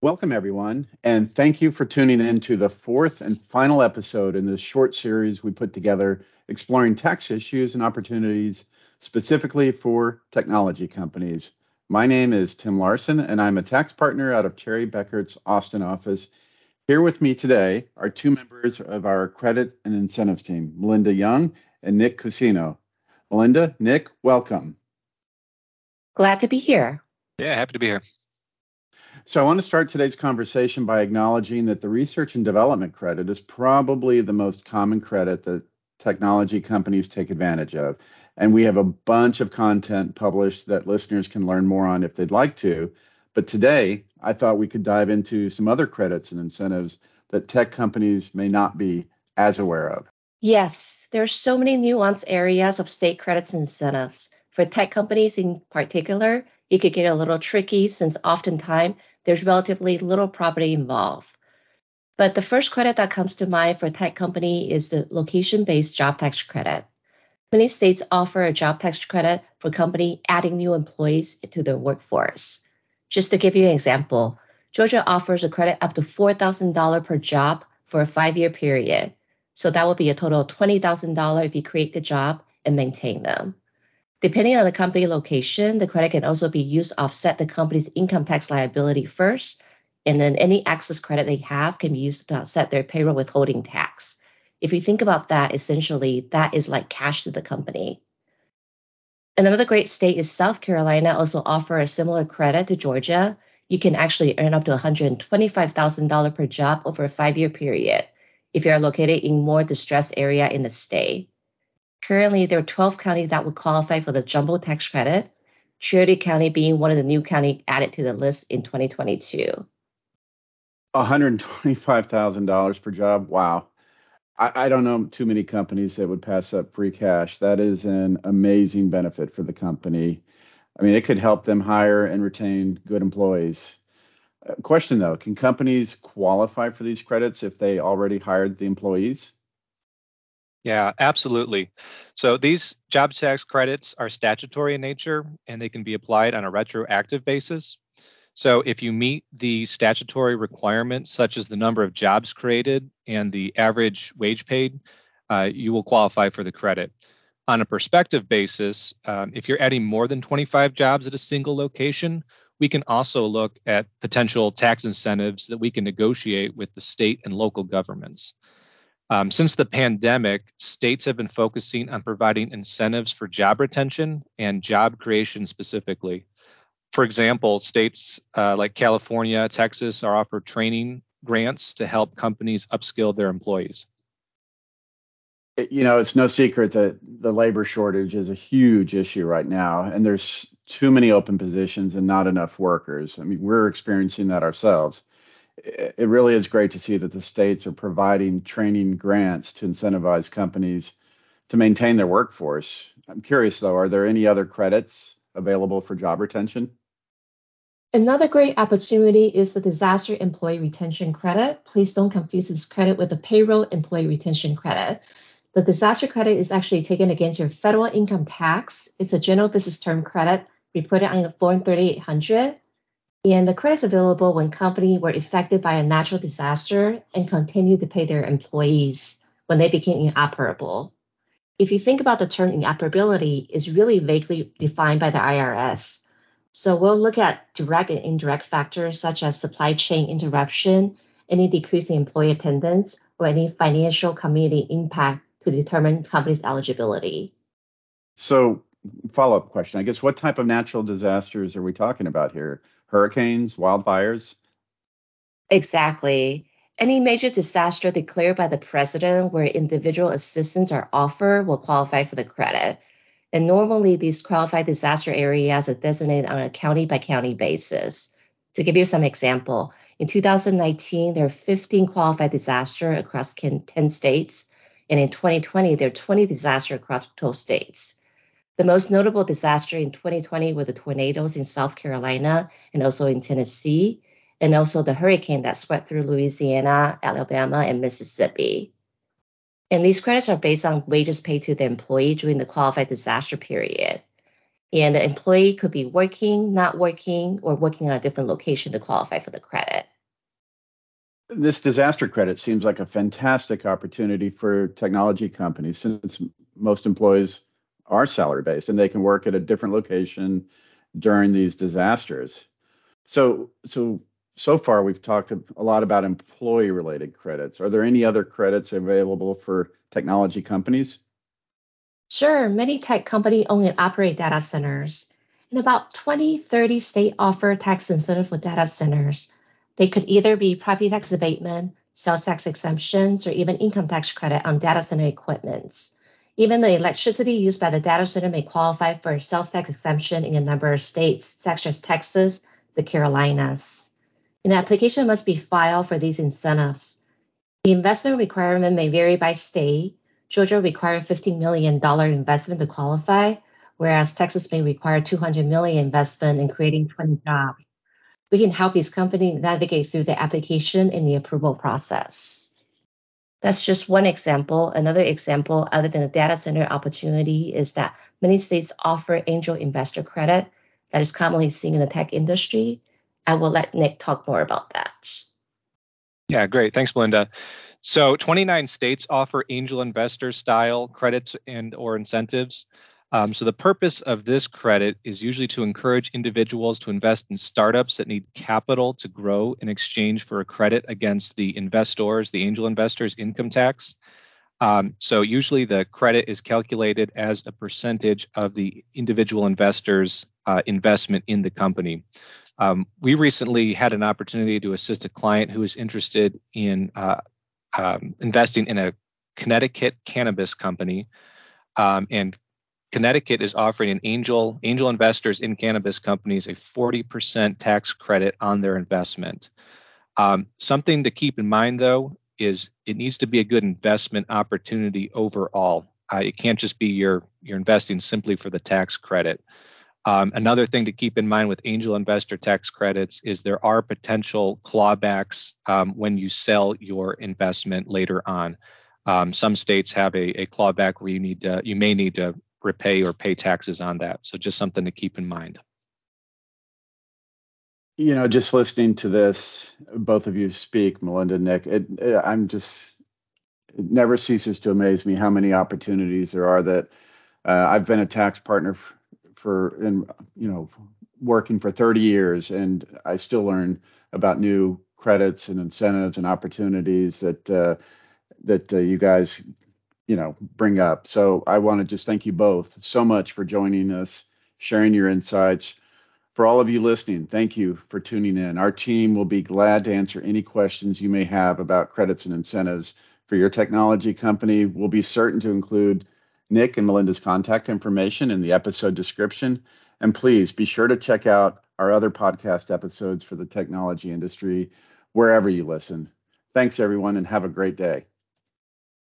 Welcome, everyone, and thank you for tuning in to the fourth and final episode in this short series we put together exploring tax issues and opportunities specifically for technology companies. My name is Tim Larson, and I'm a tax partner out of Cherry Bekaert's Austin office. Here with me today are two members of our credit and incentives team, Melinda Young and Nick Cusino. Melinda, Nick, welcome. Glad to be here. Yeah, happy to be here. So I want to start today's conversation by acknowledging that the research and development credit is probably the most common credit that technology companies take advantage of. And we have a bunch of content published that listeners can learn more on if they'd like to. But today, I thought we could dive into some other credits and incentives that tech companies may not be as aware of. Yes, there are so many nuanced areas of state credits and incentives. For tech companies in particular, it could get a little tricky since oftentimes there's relatively little property involved. But the first credit that comes to mind for a tech company is the location-based job tax credit. Many states offer a job tax credit for company adding new employees to their workforce. Just to give you an example, Georgia offers a credit up to $4,000 per job for a five-year period. So that would be a total of $20,000 if you create the job and maintain them. Depending on the company location, the credit can also be used to offset the company's income tax liability first, and then any excess credit they have can be used to offset their payroll withholding tax. If you think about that, essentially, that is like cash to the company. Another great state is South Carolina, also offer a similar credit to Georgia. You can actually earn up to $125,000 per job over a five-year period if you are located in more distressed area in the state. Currently, there are 12 counties that would qualify for the jumbo tax credit, Charity County being one of the new counties added to the list in 2022. $125,000 per job. Wow. I, I, don't know too many companies that would pass up free cash. That is an amazing benefit for the company. I mean, it could help them hire and retain good employees. Uh, question though Can companies qualify for these credits if they already hired the employees? Yeah, absolutely. So these job tax credits are statutory in nature and they can be applied on a retroactive basis. So if you meet the statutory requirements, such as the number of jobs created and the average wage paid, uh, you will qualify for the credit. On a prospective basis, um, if you're adding more than 25 jobs at a single location, we can also look at potential tax incentives that we can negotiate with the state and local governments. Um, since the pandemic, states have been focusing on providing incentives for job retention and job creation specifically. For example, states uh, like California, Texas are offered training grants to help companies upskill their employees. You know, it's no secret that the labor shortage is a huge issue right now, and there's too many open positions and not enough workers. I mean, we're experiencing that ourselves it really is great to see that the states are providing training grants to incentivize companies to maintain their workforce. I'm curious though, are there any other credits available for job retention? Another great opportunity is the Disaster Employee Retention Credit. Please don't confuse this credit with the Payroll Employee Retention Credit. The disaster credit is actually taken against your federal income tax. It's a general business term credit reported on your Form 3800 and the credits available when companies were affected by a natural disaster and continued to pay their employees when they became inoperable. If you think about the term inoperability, it's really vaguely defined by the IRS. So we'll look at direct and indirect factors such as supply chain interruption, any decrease in employee attendance, or any financial community impact to determine company's eligibility. So follow-up question. I guess what type of natural disasters are we talking about here? hurricanes, wildfires? Exactly. Any major disaster declared by the president where individual assistance are offered will qualify for the credit. And normally, these qualified disaster areas are designated on a county by county basis. To give you some example, in 2019, there are 15 qualified disasters across 10 states, and in 2020, there are 20 disasters across 12 states. The most notable disaster in 2020 were the tornadoes in South Carolina and also in Tennessee, and also the hurricane that swept through Louisiana, Alabama, and Mississippi. And these credits are based on wages paid to the employee during the qualified disaster period. And the employee could be working, not working, or working on a different location to qualify for the credit. This disaster credit seems like a fantastic opportunity for technology companies since most employees are salary based and they can work at a different location during these disasters. So, so so far we've talked a lot about employee related credits. Are there any other credits available for technology companies? Sure. Many tech companies own and operate data centers. And about 20, 30 state offer tax incentives for data centers. They could either be property tax abatement, sales tax exemptions, or even income tax credit on data center equipment. Even the electricity used by the data center may qualify for a sales tax exemption in a number of states, such as Texas, the Carolinas. An application must be filed for these incentives. The investment requirement may vary by state. Georgia requires $15 million investment to qualify, whereas Texas may require 200 million investment in creating 20 jobs. We can help these companies navigate through the application and the approval process. That's just one example. Another example, other than the data center opportunity, is that many states offer angel investor credit that is commonly seen in the tech industry. I will let Nick talk more about that. Yeah, great. Thanks, Melinda. So 29 states offer angel investor style credits and or incentives. Um, so the purpose of this credit is usually to encourage individuals to invest in startups that need capital to grow in exchange for a credit against the investors, the angel investors' income tax. Um, so usually the credit is calculated as a percentage of the individual investor's uh, investment in the company. Um, we recently had an opportunity to assist a client who was interested in uh, um, investing in a Connecticut cannabis company, um, and Connecticut is offering an angel angel investors in cannabis companies a 40% tax credit on their investment. Um, something to keep in mind though is it needs to be a good investment opportunity overall. Uh, it can't just be you're you're investing simply for the tax credit. Um, another thing to keep in mind with angel investor tax credits is there are potential clawbacks um, when you sell your investment later on. Um, some states have a, a clawback where you need to, you may need to repay or pay taxes on that. So just something to keep in mind. You know, just listening to this, both of you speak, Melinda, Nick, it, it, I'm just, it never ceases to amaze me how many opportunities there are that uh, I've been a tax partner f- for, in, you know, working for 30 years, and I still learn about new credits and incentives and opportunities that uh, that uh, you guys you know bring up. So I want to just thank you both so much for joining us, sharing your insights. For all of you listening, thank you for tuning in. Our team will be glad to answer any questions you may have about credits and incentives for your technology company. We'll be certain to include Nick and Melinda's contact information in the episode description. And please be sure to check out our other podcast episodes for the technology industry wherever you listen. Thanks, everyone, and have a great day.